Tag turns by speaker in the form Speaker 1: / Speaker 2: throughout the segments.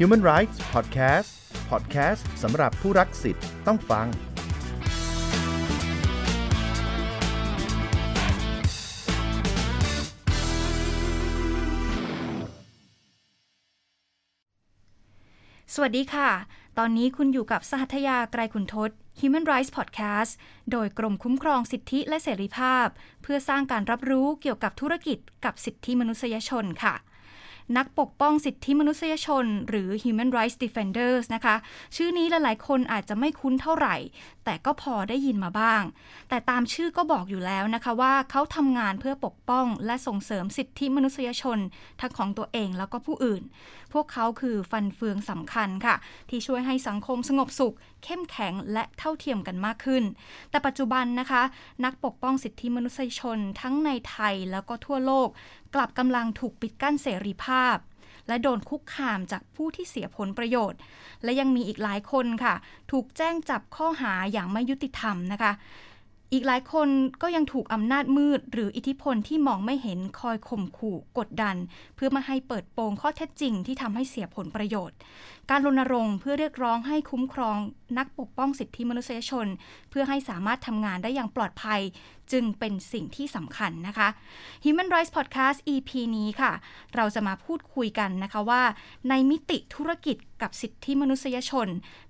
Speaker 1: Human Rights Podcast Podcast สำหรับผู้รักสิทธิ์ต้องฟัง
Speaker 2: สวัสดีค่ะ ตอนนี้คุณอยู่กับสหัทยาไกรขุนทศ Human Rights Podcast โดยกรมคุ้มครองสิทธิและเสรีภาพ เพื่อสร้างการรับรู้เกี่ยวกับธุรกิจกับสิทธิมนุษยชนค่ะ นักปกป้องสิทธิมนุษยชน หรือ Human Rights Defenders นะคะ ชื่อนี้หลายๆ คนอาจจะไม่คุ้นเท่าไหร่ แต่ก็พอได้ยินมาบ้าง แต่ตามชื่อก็บอกอยู่แล้วนะคะว่าเขาทำงานเพื่อปกป้องและส่งเสริมสิทธิมนุษยชน ทั้งของตัวเองแล้วก็ผู้อื่น พวกเขาคือฟันเฟืองสำคัญค่ะ ที่ช่วยให้สังคมสงบสุข เข้มแข็งและเท่าเทียมกันมากขึ้น แต่ปัจจุบันนะคะ นักปกป้องสิทธิมนุษยชนทั้งในไทยแล้วก็ทั่วโลก กลับกำลังถูกปิดกั้นเสรีภาพ และโดนคุกคามจากผู้ที่เสียผลประโยชน์ และยังมีอีกหลายคนค่ะ ถูกแจ้งจับข้อหาอย่างไม่ยุติธรรมนะคะ อีกหลายคนก็ยังถูกอำนาจมืด หรืออิทธิพลที่มองไม่เห็นคอยข่มขู่กดดัน เพื่อมาให้เปิดโปงข้อเท็จจริงที่ทำให้เสียผลประโยชน์ การรณรงค์เพื่อเรียกร้องให้คุ้มครองนักปกป้องสิทธิมนุษยชน เพื่อให้สามารถทำงานได้อย่างปลอดภัย จึงเป็นสิ่งที่สำคัญนะคะ Human Rights Podcast EP นี้ค่ะ เราจะมาพูดคุยกันนะคะว่า ในมิติธุรกิจกับสิทธิมนุษยชน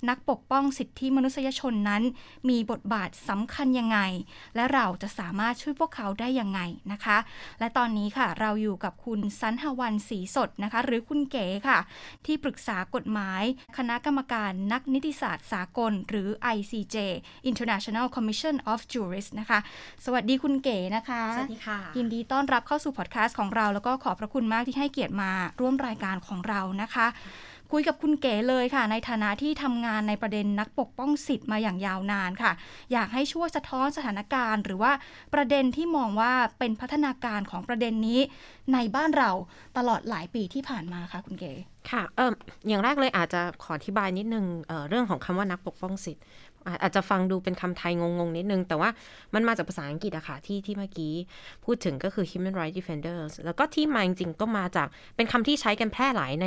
Speaker 2: นักปกป้องสิทธิมนุษยชนนั้น มีบทบาทสำคัญยังไง และเราจะสามารถช่วยพวกเขาได้ยังไงนะคะ และตอนนี้ค่ะเราอยู่กับคุณสันหวันศรีสดนะคะ หรือคุณเก๋ค่ะ ที่ปรึกษากฎหมาย คณะกรรมการนักนิติศาสตร์สากลหรือ ICJ International Commission of Jurists นะคะ สวัสดีคุณเก๋นะคะ
Speaker 3: สวัสดีค่ะ
Speaker 2: ยินดีต้อนรับเข้าสู่พอดแคสต์ของเรา แล้วก็ขอบพระคุณมากที่ให้เกียรติมาร่วมรายการของเรานะคะ คุยกับคุณเก๋เลยค่ะ ในฐานะที่ทำงานในประเด็นนักปกป้องสิทธิ์มาอย่างยาวนานค่ะ อยากให้ช่วยสะท้อนสถานการณ์ หรือว่าประเด็นที่มองว่าเป็นพัฒนาการของประเด็นนี้ ในบ้านเราตลอดหลายปีที่ผ่านมาค่ะคุณเก๋
Speaker 3: ค่ะเอออย่างแรกเลยอาจจะขออธิบายนิดนึงเเรื่องของคำว่านักปกป้องสิทธิ์ อาจจะฟังดูเป็นคำไทยงงๆ นิดนึง แต่ว่ามันมาจากภาษาอังกฤษอะค่ะที่ที่เมื่อกี้พูดถึงก็คือ human rights defenders แล้วก็ที่มาจริงๆ ก็มาจากเป็นคำที่ใช้กันแพร่หลายใน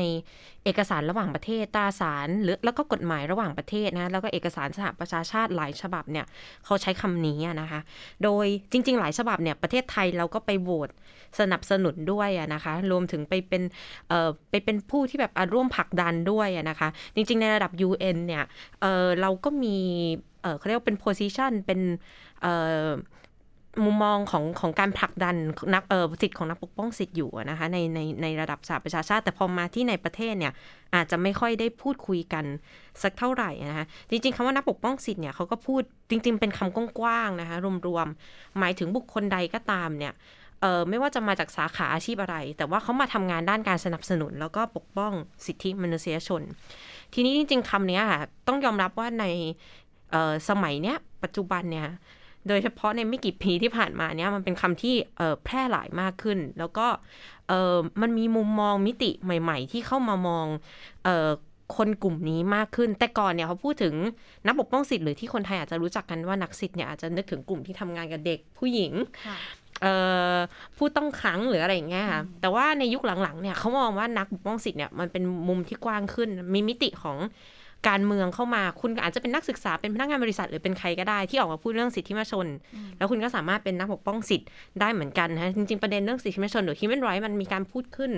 Speaker 3: เอกสารระหว่างประเทศตราสารหรือแล้วก็กฎหมายระหว่างประเทศนะแล้วก็เอกสารสหประชาชาติหลายฉบับเนี่ยเขาใช้คำนี้นะคะ โดยจริง ๆ หลายฉบับเนี่ยประเทศไทยเราก็ไปโหวตสนับสนุนด้วยอะนะคะ รวมถึงไปเป็นเอ่อไปเป็นผู้ที่แบบร่วมผลักดันด้วยนะคะ จริง ๆ ในระดับ UN เนี่ยเอ่อเราก็มีเเขาเรียกว่าเป็น position เป็นมุมมองของของการผลักดันนักเออสิทธิ์ของนักปกป้องสิทธิ์อยู่นะคะในในในระดับสหประชาชาติ แต่พอมาที่ในประเทศเนี่ยอาจจะไม่ค่อยได้พูดคุยกันสักเท่าไหร่นะคะจริง ๆคำว่านักปกป้องสิทธิ์เนี่ยเขาก็พูดจริง ๆ เป็นคำกว้างๆนะคะรวมๆหมายถึงบุคคลใดก็ตามเนี่ย เออไม่ว่าจะมาจากสาขาอาชีพอะไร แต่ว่าเขามาทำงานด้านการสนับสนุน แล้วก็ปกป้องสิทธิมนุษยชน ทีนี้จริงๆคำนี้ค่ะต้องยอมรับว่าในสมัยเนี้ยปัจจุบันเนี่ยโดยเฉพาะในไม่กี่ปีที่ผ่านมาเนี่ยมันเป็นคำที่แพร่หลายมากขึ้น แล้วก็มันมีมุมมองมิติใหม่ ๆ ที่เข้ามามองคนกลุ่มนี้มากขึ้น แต่ก่อนเนี่ยเขาพูดถึงนักปกป้องสิทธิ์หรือที่คนไทยอาจจะรู้จักกันว่านักสิทธิ์เนี่ยอาจจะนึกถึงกลุ่มที่ทำงานกับเด็กผู้หญิง ผู้ต้องขังหรืออะไรอย่างเงี้ยค่ะแต่ว่าในยุคหลังๆเนี่ยเขามองว่านักปกป้องสิทธิ์เนี่ยมันเป็นมุมที่กว้างขึ้น มีมิติของการเมืองเข้ามา คุณอาจจะเป็นนักศึกษาเป็นพนักงานบริษัทหรือเป็นใครก็ได้ที่ออกมาพูดเรื่องสิทธิมนุษยชน แล้วคุณก็สามารถเป็นนักปกป้องสิทธิ์ได้เหมือนกันนะจริงๆประเด็นเรื่องสิทธิมนุษยชนหรือ human right มันมีการพูดขึ้น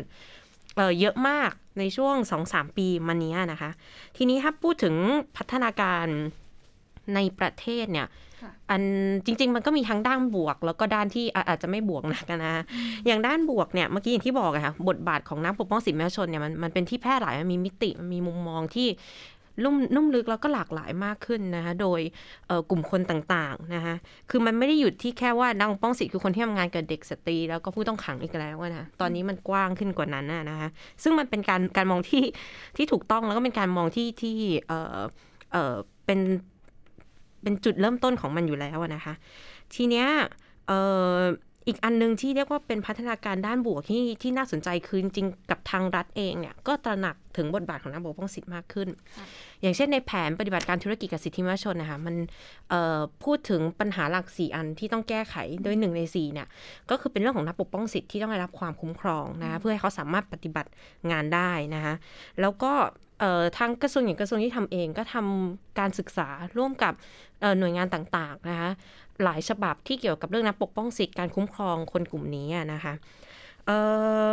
Speaker 3: เเยอะมากในช่วงสองสามปีมานี้นะคะ ทีนี้ถ้าพูดถึงพัฒนาการ ในประเทศเนี่ยอันจริง ๆ มันก็มีทั้งด้านบวก แล้วก็ด้านที่อาจจะไม่บวกนะกันนะ อย่างด้านบวกเนี่ยเมื่อกี้อย่างที่บอกอะค่ะบทบาทของนักปกป้องสิทธิมนุษยชนเนี่ยมันมันเป็นที่แพร่หลายมันมีมิติมันมีมุมมองที่ลุ่มนุ่มลึกแล้วก็หลากหลายมากขึ้นนะคะโดยกลุ่มคนต่างๆนะคะคือมันไม่ได้หยุดที่แค่ว่านักปกป้องสิทธิคือคนที่ทำงานกับเด็กสตรี แล้วก็ผู้ต้องขังอีกแล้วนะตอนนี้มันกว้างขึ้นกว่านั้นนะคะซึ่งมันเป็นการการมองที่ที่ถูกต้องแล้วก็เป็นการมองที่ที่เออเออเป็น เป็นจุดเริ่มต้นของมันอยู่แล้วนะคะ ทีเนี้ยเอออีกอันนึงที่เรียกว่าเป็นพัฒนาการด้านบวกที่ที่น่าสนใจคือจริงกับทางรัฐเองเนี่ยก็ตระหนักถึงบทบาทของนักปกป้องสิทธิ์มากขึ้น อย่างเช่นในแผนปฏิบัติการธุรกิจกับสิทธิมนุษยชนนะคะมันพูดถึงปัญหาหลักสี่อันที่ต้องแก้ไขโดยหนึ่งในสี่เนี่ยก็คือเป็นเรื่องของนักปกป้องสิทธิ์ที่ต้องได้รับความคุ้มครองนะเพื่อให้เขาสามารถปฏิบัติงานได้นะคะแล้วก็เอ่อ ทางกระทรวงอย่างกระทรวงที่ทำเองก็ทำการศึกษาร่วมกับเอ่อหน่วยงานต่างๆนะคะหลายฉบับที่เกี่ยวกับเรื่องนักปกป้องสิทธิการคุ้มครองคนกลุ่มนี้อะนะคะเอ่อ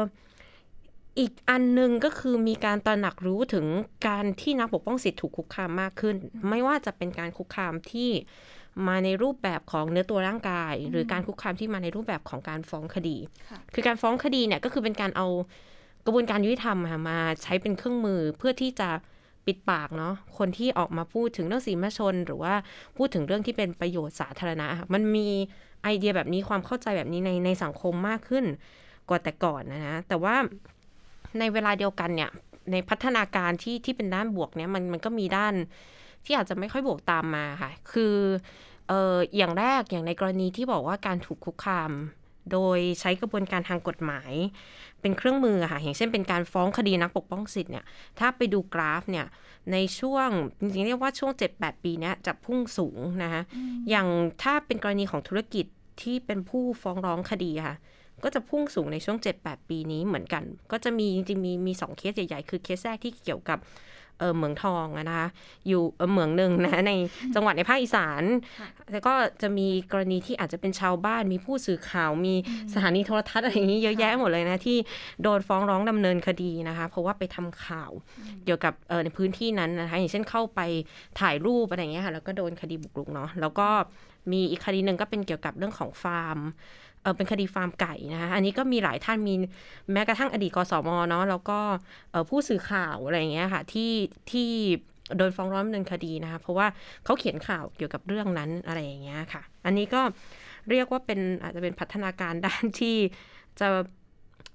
Speaker 3: อีกอันหนึ่งก็คือมีการตระหนักรู้ถึงการที่นักปกป้องสิทธิถูกคุกคามมากขึ้น ไม่ว่าจะเป็นการคุกคามที่มาในรูปแบบของเนื้อตัวร่างกาย หรือการคุกคามที่มาในรูปแบบของการฟ้องคดี
Speaker 2: ค่ะ
Speaker 3: คือการฟ้องคดีเนี่ยก็คือเป็นการเอา กระบวนการยุติธรรมค่ะมาใช้เป็นเครื่องมือเพื่อที่จะปิดปากเนาะคนที่ออกมาพูดถึงเรื่องสีมชน หรือว่าพูดถึงเรื่องที่เป็นประโยชน์สาธารณะค่ะมันมีไอเดียแบบนี้ความเข้าใจแบบนี้ในในสังคมมากขึ้นกว่าแต่ก่อนนะนะแต่ว่าในเวลาเดียวกันเนี่ย ในพัฒนาการที่ที่เป็นด้านบวกเนี่ยมันมันก็มีด้านที่อาจจะไม่ค่อยบวกตามมาค่ะ คือเอออย่างแรกอย่างในกรณีที่บอกว่าการถูกคุกคาม โดยใช้กระบวนการทางกฎหมาย เป็นเครื่องมืออะค่ะ อย่างเช่นเป็นการฟ้องคดีนักปกป้องสิทธิ์เนี่ย ถ้าไปดูกราฟเนี่ย ในช่วง จริงๆ เรียกว่าช่วง 7-8 ปีเนี้ยจะพุ่งสูงนะคะอย่างถ้าเป็นกรณีของธุรกิจที่เป็นผู้ฟ้องร้องคดีอะค่ะ ก็จะพุ่งสูงในช่วง 7-8 ปีนี้เหมือนกัน ก็จะมีจริงๆมีมีสองเคสใหญ่ ๆ คือเคสแรกที่เกี่ยวกับ เออเหมืองทองอะนะคะอยู่เออเหมืองหนึ่งนะในจังหวัดในภาคอีสาน แล้วก็จะมีกรณีที่อาจจะเป็นชาวบ้าน มีผู้สื่อข่าว มีสถานีโทรทัศน์อะไรอย่างนี้เยอะแยะหมดเลยนะที่โดนฟ้องร้องดำเนินคดีนะคะ เพราะว่าไปทำข่าวเกี่ยวกับเออในพื้นที่นั้นนะคะอย่างเช่นเข้าไปถ่ายรูปอะไรอย่างเงี้ยค่ะแล้วก็โดนคดีบุกรุกเนาะแล้วก็ มีอีกคดีหนึ่งก็เป็นเกี่ยวกับเรื่องของฟาร์มเออเป็นคดีฟาร์มไก่นะคะอันนี้ก็มีหลายท่านมีแม้กระทั่งอดีตกสมเนาะแล้วก็เออผู้สื่อข่าวอะไรอย่างเงี้ยค่ะที่ที่โดนฟ้องร้องดำเนินคดีนะคะเพราะว่าเขาเขียนข่าวเกี่ยวกับเรื่องนั้นอะไรอย่างเงี้ยค่ะ อันนี้ก็เรียกว่าเป็นอาจจะเป็นพัฒนาการด้านที่จะ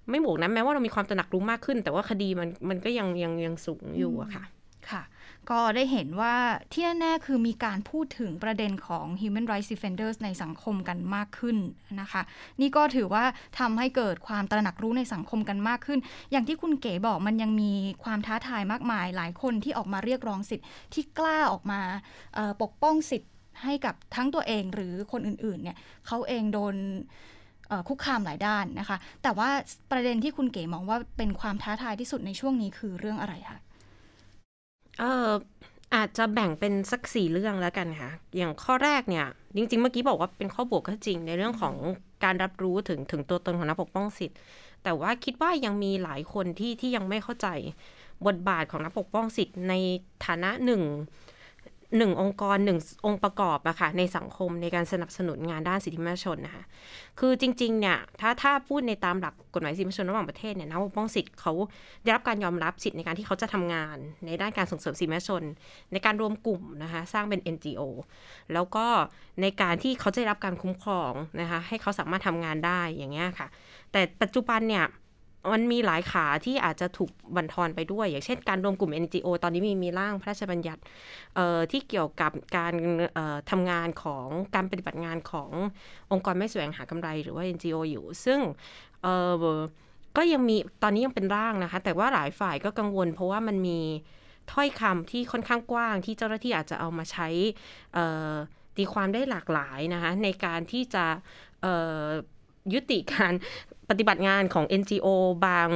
Speaker 3: ไม่บวกนะแม้ว่าเรามีความตระหนักรู้มากขึ้น แต่ว่าคดีมันมันก็ยังยังยังสูงอยู่อะค่ะ
Speaker 2: ค่ะ ก็ได้เห็นว่าที่แน่ๆคือมีการพูดถึงประเด็นของ human rights defenders ในสังคมกันมากขึ้นนะคะ นี่ก็ถือว่าทำให้เกิดความตระหนักรู้ในสังคมกันมากขึ้น อย่างที่คุณเก๋บอกมันยังมีความท้าทายมากมาย หลายคนที่ออกมาเรียกร้องสิทธิ์ที่กล้าออกมาปกป้องสิทธิ์ให้กับทั้งตัวเองหรือคนอื่นๆเนี่ยเขาเองโดนคุกคามหลายด้านนะคะ แต่ว่าประเด็นที่คุณเก๋มองว่าเป็นความท้าทายที่สุดในช่วงนี้คือเรื่องอะไรคะ
Speaker 3: เอออาจจะแบ่งเป็นสักสี่เรื่องแล้วกันค่ะ อย่างข้อแรกเนี่ย จริง ๆ เมื่อกี้บอกว่าเป็นข้อบวกก็จริงในเรื่องของการรับรู้ถึงถึงตัวตนของนักปกป้องสิทธิ์ แต่ว่าคิดว่ายังมีหลายคนที่ที่ยังไม่เข้าใจบทบาทของนักปกป้องสิทธิ์ในฐานะหนึ่ง หนึ่งองค์กรหนึ่งองค์ประกอบอะค่ะในสังคมในการสนับสนุนงานด้านสิทธิมนุษยชนนะคะคือจริงๆเนี่ยถ้าถ้าพูดในตามหลักกฎหมายสิทธิมนุษยชนระหว่างประเทศเนี่ยนักปกป้องสิทธิ์เขาได้รับการยอมรับสิทธิในการที่เขาจะทำงาน ในด้านการส่งเสริมสิทธิมนุษยชน ในการรวมกลุ่มนะคะสร้างเป็น NGO แล้วก็ในการที่เขาจะได้รับการคุ้มครองนะคะให้เขาสามารถทำงานได้อย่างเงี้ยค่ะ แต่ปัจจุบันเนี่ย มันมีหลายขาที่อาจจะถูกบั่นทอนไปด้วย อย่างเช่นการรวมกลุ่ม NGO ตอนนี้มีมีร่างพระราชบัญญัติที่เกี่ยวกับการทำงานของการปฏิบัติงานขององค์กรไม่แสวงหากำไรหรือว่า NGO อยู่ ซึ่งก็ยังมีตอนนี้ยังเป็นร่างนะคะ แต่ว่าหลายฝ่ายก็กังวล เพราะว่ามันมีถ้อยคำที่ค่อนข้างกว้างที่เจ้าหน้าที่อาจจะเอามาใช้ตีความได้หลากหลายนะคะในการที่จะ ยุติการปฏิบัติงานของ NGO บาง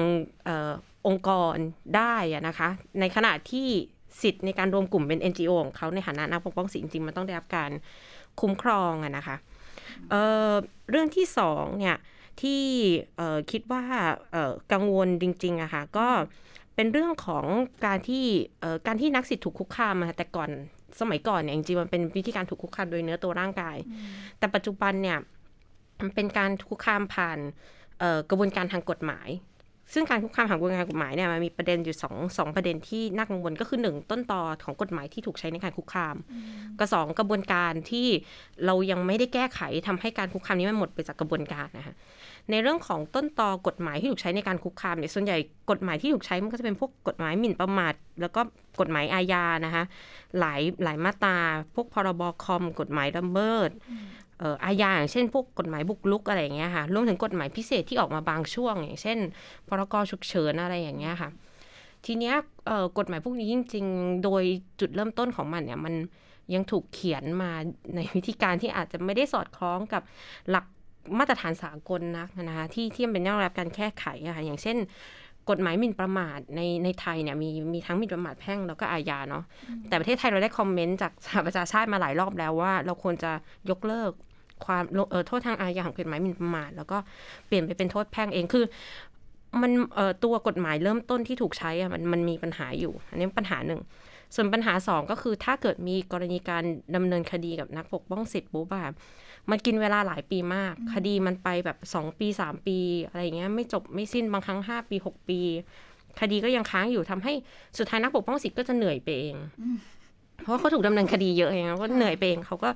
Speaker 3: เออองค์กรได้อะนะคะ ในขณะที่สิทธิ์ในการรวมกลุ่มเป็น NGO ของเขาในฐานะนักปกป้องสิทธิ์จริงๆมันต้องได้รับการคุ้มครองอะนะคะเเรื่องที่สองเนี่ยที่คิดว่ากังวลจริงๆอะคะ่ะก็เป็นเรื่องของการที่การที่นักสิทธิ์ถูกคุกคามมาแต่ก่อนสมัยก่อนเนี่ยจริงๆมันเป็นวิธีการถูกคุกคามโดยเนื้อตัวร่างกาย แต่ปัจจุบันเนี่ยมัน เป็นการคุกคามผ่านกระบวนการทางกฎหมาย ซึ่งการคุกคามทางกระบวนการกฎหมายเนี่ยมันมีประเด็นอยู่สองสองประเด็นที่น่ากังวลก็คือหนึ่งต้นตอของกฎหมายที่ถูกใช้ในการคุกคามกับสองกระบวนการที่เรายังไม่ได้แก้ไขทำให้การคุกคามนี้มันหมดไปจากกระบวนการนะคะในเรื่องของต้นตอกฎหมายที่ถูกใช้ในการคุกคามเนี่ยส่วนใหญ่กฎหมายที่ถูกใช้มันก็จะเป็นพวกกฎหมายหมิ่นประมาทแล้วก็กฎหมายอาญานะคะหลายหลายมาตราพวกพรบคอม กฎหมายละเมิด อาญาอย่างเช่นพวกกฎหมายบุกลุกอะไรอย่างเงี้ยค่ะรวมถึงกฎหมายพิเศษที่ออกมาบางช่วง อย่างเช่น พรกฉุกเฉินอะไรอย่างเงี้ยค่ะ ทีเนี้ยกฎหมายพวกนี้จริง ๆ โดยจุดเริ่มต้นของมันเนี่ยมันยังถูกเขียนมาในวิธีการที่อาจจะไม่ได้สอดคล้องกับหลักมาตรฐานสากลนักนะคะที่ที่มันเป็นแนวรับการแก้ไขอะค่ะอย่างเช่น กฎหมายหมิ่นประมาทในในไทยเนี่ยมีมีทั้งหมิ่นประมาทแพ่งแล้วก็อาญาเนาะแต่ประเทศไทยเราได้คอมเมนต์จากสหประชาชาติมาหลายรอบแล้วว่า เราควรจะยกเลิกความเออโทษทางอาญาของกฎหมายหมิ่นประมาทแล้วก็เปลี่ยนไปเป็นโทษแพ่งเองคือ มันเอ่อตัวกฎหมายเริ่มต้นที่ถูกใช้อะมันมันมีปัญหาอยู่ อันนี้ปัญหาหนึ่งส่วนปัญหาสองก็คือถ้าเกิดมีกรณีการดำเนินคดีกับนักปกป้องสิทธิ์ปุ๊บอะ มันกินเวลาหลายปีมาก คดีมันไปแบบสองปีสามปี อะไรเงี้ยไม่จบไม่สิ้นบางครั้งห้าปีหกปี คดีก็ยังค้างอยู่ทำให้สุดท้ายนักปกป้องสิทธิ์ก็จะเหนื่อยไปเองเพราะว่าเขาถูกดำเนินคดีเยอะเองก็เหนื่อยไปเองเขาก็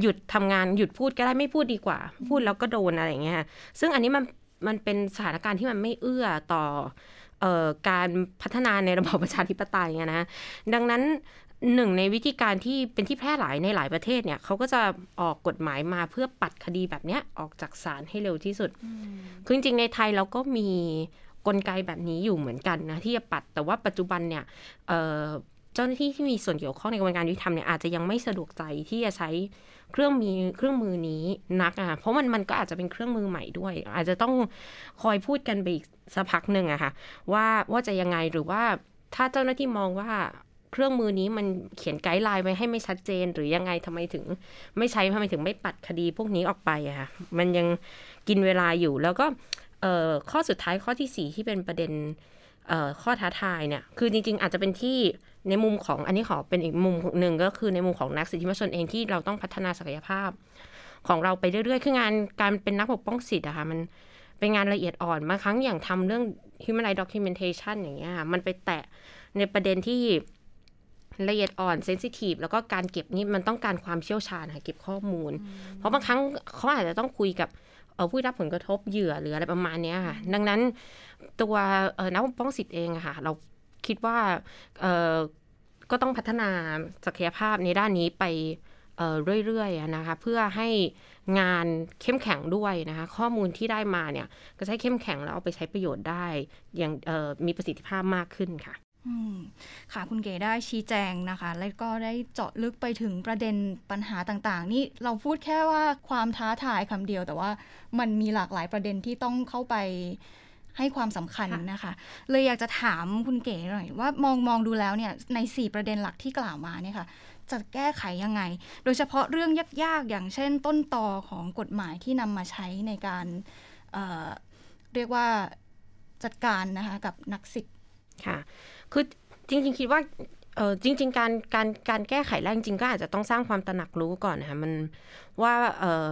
Speaker 3: หยุดทำงานหยุดพูดก็ได้ไม่พูดดีกว่า พูดแล้วก็โดนอะไรเงี้ยซึ่งอันนี้มันมันเป็นสถานการณ์ที่มันไม่เอื้อต่อเอ่อการพัฒนาในระบอบประชาธิปไตยอะนะดังนั้น หนึ่งในวิธีการที่เป็นที่แพร่หลายในหลายประเทศเนี่ยเขาก็จะออกกฎหมายมาเพื่อปัดคดีแบบเนี้ยออกจากศาลให้เร็วที่สุด คือจริงๆในไทยเราก็มีกลไกแบบนี้อยู่เหมือนกันนะที่จะปัด แต่ว่าปัจจุบันเนี่ยเอ่อเจ้าหน้าที่ที่มีส่วนเกี่ยวข้องในกระบวนการยุติธรรมเนี่ยอาจจะยังไม่สะดวกใจที่จะใช้เครื่องมีเครื่องมือนี้นักอะเพราะมันมันก็อาจจะเป็นเครื่องมือใหม่ด้วย อาจจะต้องคอยพูดกันไปอีกสักพักหนึ่งอะค่ะว่าว่าจะยังไงหรือว่าถ้าเจ้าหน้าที่มองว่า เครื่องมือนี้มันเขียนไกด์ไลน์ไว้ให้ไม่ชัดเจน หรือยังไงทำไมถึง ไม่ใช้ทำไมถึงไม่ปัดคดีพวกนี้ออกไปอะค่ะมันยังกินเวลาอยู่แล้วก็ข้อสุดท้ายข้อที่สี่ที่เป็นประเด็นข้อท้าทายเนี่ย คือจริง ๆ อาจจะเป็นที่ในมุมของอันนี้ขอเป็นอีกมุมหนึ่งก็คือในมุมของนักสิทธิมนุษยชนเองที่เราต้องพัฒนาศักยภาพ ของเราไปเรื่อยๆ คืองานการเป็นนักปกป้องสิทธิ์อะค่ะมันเป็นงานละเอียดอ่อนบางครั้งอย่างทำเรื่อง human rights documentation อย่างเงี้ยค่ะมันไปแตะในประเด็นที่ ละเอียดอ่อนเซนซิทีฟแล้วก็การเก็บนี่มันต้องการความเชี่ยวชาญค่ะเก็บข้อมูล เพราะบางครั้งเขาอาจจะต้องคุยกับเอ่อผู้ได้รับผลกระทบเหยื่อหรืออะไรประมาณเนี้ยค่ะ ดังนั้นตัวเอ่อนักปกป้องสิทธิ์เองอะค่ะ เราคิดว่าเอ่อก็ต้องพัฒนาศักยภาพในด้านนี้ไปเอ่อเรื่อยๆอะนะคะเพื่อให้งานเข้มแข็งด้วยนะคะข้อมูลที่ได้มาเนี่ยก็ใช้เข้มแข็งแล้วเอาไปใช้ประโยชน์ได้อย่างเอ่อมีประสิทธิภาพมากขึ้นค่ะ
Speaker 2: อืม ค่ะคุณเก๋ได้ชี้แจงนะคะ แล้วก็ได้เจาะลึกไปถึงประเด็นปัญหาต่างๆ นี่เราพูดแค่ว่าความท้าทายคำเดียว แต่ว่ามันมีหลากหลายประเด็นที่ต้องเข้าไปให้ความสำคัญนะคะ เลยอยากจะถามคุณเก๋หน่อย ว่ามองมองดูแล้วเนี่ยใน 4 ประเด็นหลักที่กล่าวมาเนี่ยค่ะ จะแก้ไขยังไง โดยเฉพาะเรื่องยากๆ อย่างเช่น ต้นตอของกฎหมายที่นำมาใช้ในการเเรียกว่าจัดการนะคะกับนักสิทธิ์
Speaker 3: ค่ะ คือจริง ๆ คิดว่าเออจริง ๆ การการการแก้ไขแรกจริงๆก็อาจจะต้องสร้างความตระหนักรู้ก่อนนะคะมันว่าเออ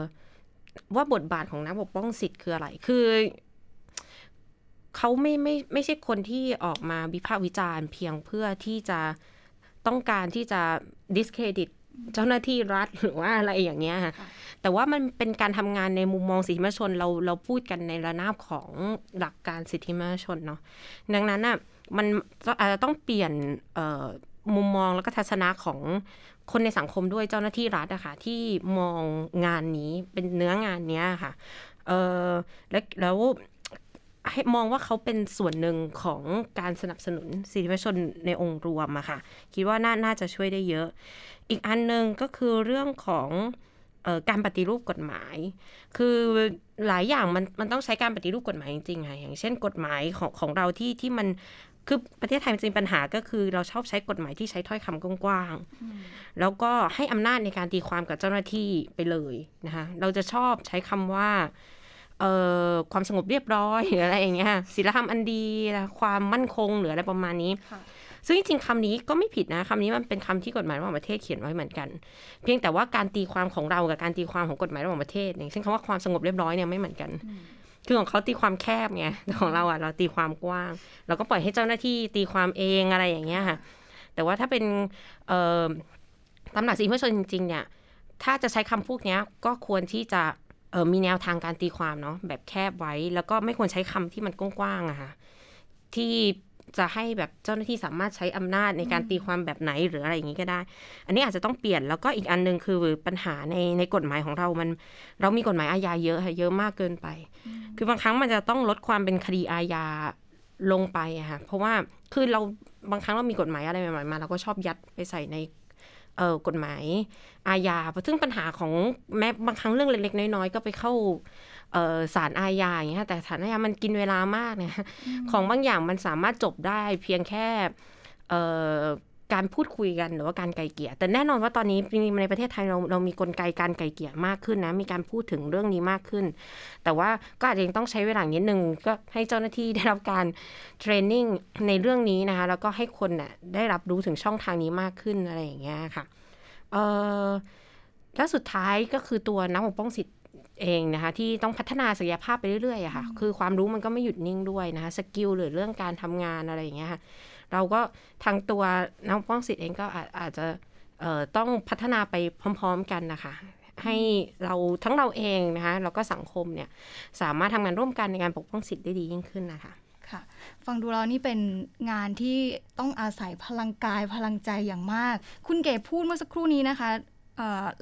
Speaker 3: ว่าบทบาทของนักปกป้องสิทธิ์คืออะไร คือเขาไม่ไม่ไม่ใช่คนที่ออกมาวิพากษ์วิจารณ์เพียงเพื่อที่จะต้องการที่จะ discredit เจ้าหน้าที่รัฐหรือว่าอะไรอย่างเงี้ยค่ะ
Speaker 2: ค่ะ
Speaker 3: แต่ว่ามันเป็นการทำงานในมุมมองสิทธิมนุษยชนเราเราพูดกันในระนาบของหลักการสิทธิมนุษยชนเนาะดังนั้นอะ มันอาจจะต้องเปลี่ยนมุมมองแล้วก็ทัศนะของคนในสังคมด้วยเจ้าหน้าที่รัฐอะค่ะที่มองงานนี้เป็นเนื้องานเนี้ยค่ะเออแล้วแล้วให้มองว่าเขาเป็นส่วนหนึ่งของการสนับสนุนสิทธิมนชนในองค์รวมอะค่ะ คิดว่าน่านาจะช่วยได้เยอะ อีกอันหนึ่งก็คือเรื่องของออการปฏิรูปกฎหมาย คือหลายอย่างมันมันต้องใช้การปฏิรูปกฎหมายจริงๆค่ะอย่างเช่นกฎหมายของของเราที่ที่มัน คือประเทศไทยมันจะมีปัญหาก็คือเราชอบใช้กฎหมายที่ใช้ถ้อยคำกว้างๆ แล้วก็ให้อำนาจในการตีความกับเจ้าหน้าที่ไปเลยนะคะ เราจะชอบใช้คำว่าเอ่อความสงบเรียบร้อยหรืออะไรอย่างเงี้ยศีลธรรมอันดี ความมั่นคงหรืออะไรประมาณนี้
Speaker 2: ค่ะ
Speaker 3: ซึ่งจริงๆคำนี้ก็ไม่ผิดนะคำนี้มันเป็นคำที่กฎหมายระหว่างประเทศเขียนไว้เหมือนกัน เพียงแต่ว่าการตีความของเรากับการตีความของกฎหมายระหว่างประเทศอย่างเช่นคำว่าความสงบเรียบร้อยเนี่ยไม่เหมือนกัน คือของเขาตีความแคบไงของเราอะเราตีความกว้าง เราก็ปล่อยให้เจ้าหน้าที่ตีความเองอะไรอย่างเงี้ยค่ะ แต่ว่าถ้าเป็นตำหนักสีเพื่อชนจริง ๆ เนี่ย ถ้าจะใช้คำพวกเนี้ยก็ควรที่จะมีแนวทางการตีความเนาะแบบแคบไว้ แล้วก็ไม่ควรใช้คำที่มันกว้างๆอะค่ะที่ จะให้แบบเจ้าหน้าที่สามารถใช้อำนาจในการตีความแบบไหนหรืออะไรอย่างนี้ก็ได้ อันนี้อาจจะต้องเปลี่ยนแล้วก็อีกอันหนึงคือปัญหาในในกฎหมายของเรามัน เรามีกฎหมายอาญาเยอะค่ะเยอะมากเกินไป คือบางครั้งมันจะต้องลดความเป็นคดีอาญาลงไปอะค่ะเพราะว่าคือเราบางครั้งเรามีกฎหมายอะไรใหม่ๆมาเราก็ชอบยัดไปใส่ในเออ กฎหมายอาญาซึ่งปัญหาของแม้บางครั้งเรื่องเล็ก ๆ น้อยๆก็ไปเข้าเอ่อศาลอาญาอย่างเงี้ยแต่ศาลอาญามันกินเวลามากเนี่ยของบางอย่างมันสามารถจบได้เพียงแค่เอ่อ การพูดคุยกันหรือว่าการไกลเกลี่ยแต่แน่นอนว่าตอนนี้ในประเทศไทยเราเรามีกลไกการไกลเกลี่ยมากขึ้นนะ มีการพูดถึงเรื่องนี้มากขึ้น แต่ว่าก็อาจจะยังต้องใช้เวลานิดนึงก็ให้เจ้าหน้าที่ได้รับการเทรนนิ่งในเรื่องนี้นะคะ แล้วก็ให้คนน่ะได้รับรู้ถึงช่องทางนี้มากขึ้นอะไรอย่างเงี้ยค่ะเออแล้วสุดท้ายก็คือตัวนักปกป้องสิทธิ์เองนะคะที่ต้องพัฒนาศักยภาพไปเรื่อยๆอะค่ะ คือความรู้มันก็ไม่หยุดนิ่งด้วยนะคะสกิลหรือเรื่องการทำงานอะไรอย่างเงี้ยค่ะ เราก็ทางตัวนักปกป้องสิทธิ์เองก็อาจจะต้องพัฒนาไปพร้อม ๆ กันนะคะให้เราทั้งเราเองนะคะแล้วก็สังคมเนี่ยสามารถทำงานร่วมกันในการปกป้องสิทธิ์ได้ดียิ่งขึ้นนะคะ
Speaker 2: ค่ะฟังดูแล้วนี่เป็นงานที่ต้องอาศัยพลังกายพลังใจอย่างมาก คุณเก๋พูดเมื่อสักครู่นี้นะคะ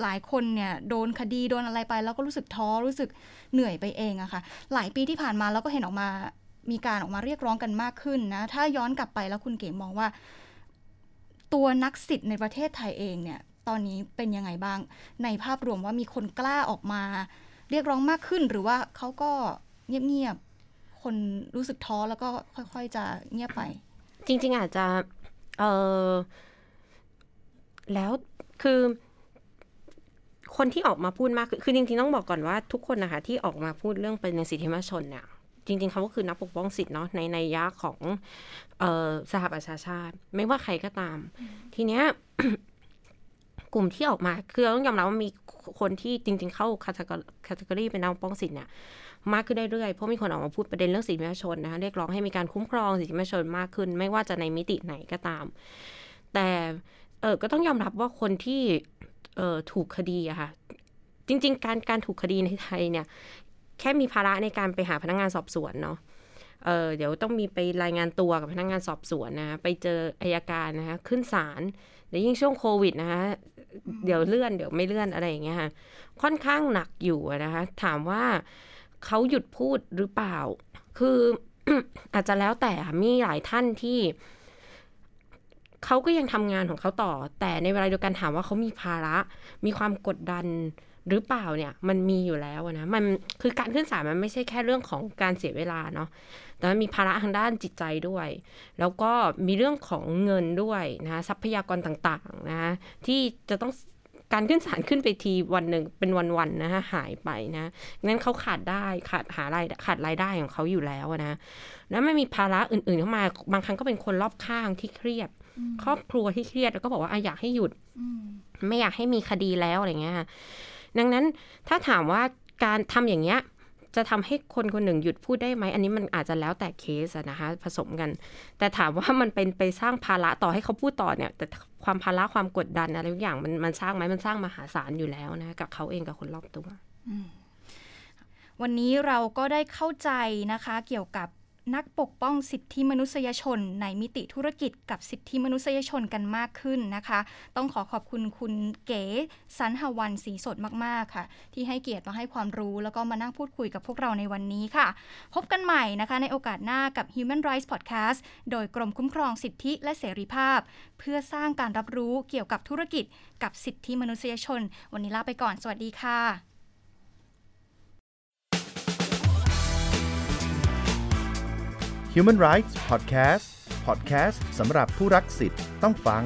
Speaker 2: หลายคนเนี่ยโดนคดีโดนอะไรไป แล้วก็รู้สึกท้อรู้สึกเหนื่อยไปเองอะค่ะหลายปีที่ผ่านมาเราก็เห็นออกมา มีการออกมาเรียกร้องกันมากขึ้นนะ ถ้าย้อนกลับไปแล้วคุณเก๋มองว่า ตัวนักสิทธิ์ในประเทศไทยเองเนี่ยตอนนี้เป็นยังไงบ้าง ในภาพรวมว่ามีคนกล้าออกมา เรียกร้องมากขึ้นหรือว่าเขาก็เงียบๆคนรู้สึกท้อแล้วก็ค่อยๆจะเงียบไป
Speaker 3: จริง ๆ อาจจะเออแล้วคือคนที่ออกมาพูดมากคือจริงๆต้องบอกก่อนว่าทุกคนนะคะที่ออกมาพูดเรื่องประเด็นสิทธิมนชนเนี่ย จริงๆเขาก็คือนักปกป้องสิทธิ์เนาะในในยะของเออสหประชาชาติ ไม่ว่าใครก็ตาม ทีเนี้ยกลุ่มที่ออกมา คือเราต้องยอมรับว่ามีคนที่จริง ๆ เข้าคาตากรีเป็นนักปกป้องสิทธิ์เนี่ยมากขึ้นเรื่อยๆ เพราะมีคนออกมาพูดประเด็นเรื่องสิทธิมนุษยชนนะคะเรียกร้องให้มีการคุ้มครองสิทธิมนุษยชนมากขึ้น ไม่ว่าจะในมิติไหนก็ตาม แต่เออก็ต้องยอมรับว่าคนที่เออถูกคดีอะค่ะจริง ๆ การการถูกคดีในไทยเนี่ย แค่มีภาระในการไปหาพนักงานสอบสวนเนาะเออเดี๋ยวต้องมีไปรายงานตัวกับพนักงานสอบสวนนะไปเจออายการนะคะขึ้นศาลแล่ยิ่งช่วงโควิดนะคะเดี๋ยวเลื่อนเดี๋ยวไม่เลื่อนอะไรอย่างเงี้ยค่ะค่อนข้างหนักอยู่นะคะถามว่าเขาหยุดพูดหรือเปล่า คืออาจจะแล้วแต่มีหลายท่านที่เขาก็ยังทำงานของเขาต่อ แต่ในเวลาเดียวกันถามว่าเขามีภาระ มีความกดดัน หรือเปล่าเนี่ยมันมีอยู่แล้วนะมันคือการขึ้นศาลมันไม่ใช่แค่เรื่องของการเสียเวลาเนาะแต่มันมีภาระทางด้านจิตใจด้วย แล้วก็มีเรื่องของเงินด้วยนะทรัพยากรต่างๆนะที่จะต้องการขึ้นศาลขึ้นไปทีวันหนึ่งเป็นวันๆนะฮะหายไปนะงั้นเขาขาดได้ขาดหารายขาดรายได้ของเขาอยู่แล้วนะแล้วไม่มีภาระอื่นๆเข้ามาบางครั้งก็เป็นคนรอบข้างที่เครียด ครอบครัวที่เครียดแล้วก็บอกว่าอยากให้หยุดไม่อยากให้มีคดีแล้วอะไรเงี้ย ดังนั้นถ้าถามว่าการทำอย่างเงี้ยจะทำให้คนคนหนึ่งหยุดพูดได้ไหม อันนี้มันอาจจะแล้วแต่เคสนะคะผสมกัน แต่ถามว่ามันเป็นไปสร้างภาระต่อให้เขาพูดต่อเนี่ย แต่ความภาระความกดดันอะไรทุกอย่างมันมันสร้างไหมมันสร้างมหาศาลอยู่แล้วนะกับเขาเองกับคนรอบตัว
Speaker 2: วันนี้เราก็ได้เข้าใจนะคะ เกี่ยวกับ นักปกป้องสิทธิมนุษยชน ในมิติธุรกิจกับสิทธิมนุษยชนกันมากขึ้นนะคะ ต้องขอขอบคุณคุณเก๋สันหวันสีสดมากๆค่ะ ที่ให้เกียรติมาให้ความรู้ แล้วก็มานั่งพูดคุยกับพวกเราในวันนี้ค่ะ พบกันใหม่นะคะในโอกาสหน้ากับ Human Rights Podcast โดยกรมคุ้มครองสิทธิและเสรีภาพ เพื่อสร้างการรับรู้เกี่ยวกับธุรกิจกับสิทธิมนุษยชน วันนี้ลาไปก่อน สวัสดีค่ะ
Speaker 1: Human Rights Podcast Podcast สำหรับผู้รักสิทธิ์ต้องฟัง